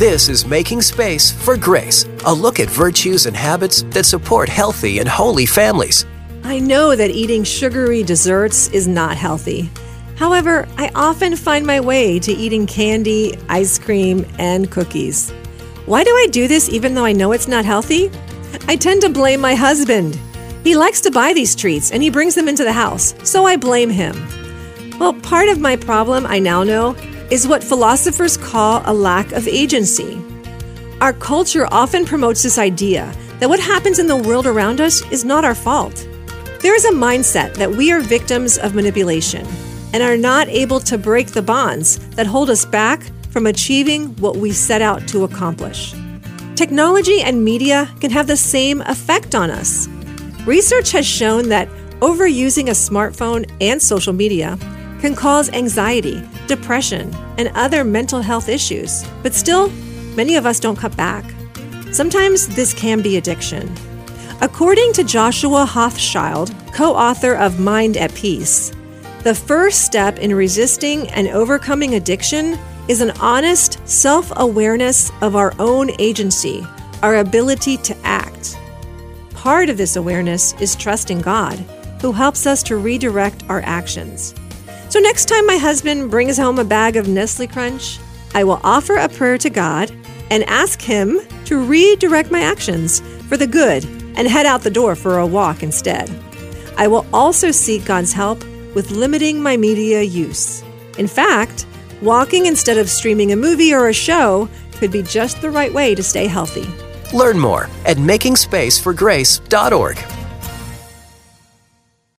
This is Making Space for Grace, a look at virtues and habits that support healthy and holy families. I know that eating sugary desserts is not healthy. However, I often find my way to eating candy, ice cream, and cookies. Why do I do this even though I know it's not healthy? I tend to blame my husband. He likes to buy these treats and he brings them into the house, so I blame him. Well, part of my problem, I now know, is what philosophers call a lack of agency. Our culture often promotes this idea that what happens in the world around us is not our fault. There is a mindset that we are victims of manipulation and are not able to break the bonds that hold us back from achieving what we set out to accomplish. Technology and media can have the same effect on us. Research has shown that overusing a smartphone and social media can cause anxiety, depression, and other mental health issues, but still, many of us don't cut back. Sometimes this can be addiction. According to Joshua Hochschild, co author of Mind at Peace, the first step in resisting and overcoming addiction is an honest self awareness of our own agency, our ability to act. Part of this awareness is trusting God, who helps us to redirect our actions. So, next time my husband brings home a bag of Nestle Crunch, I will offer a prayer to God and ask Him to redirect my actions for the good and head out the door for a walk instead. I will also seek God's help with limiting my media use. In fact, walking instead of streaming a movie or a show could be just the right way to stay healthy. Learn more at makingspaceforgrace.org.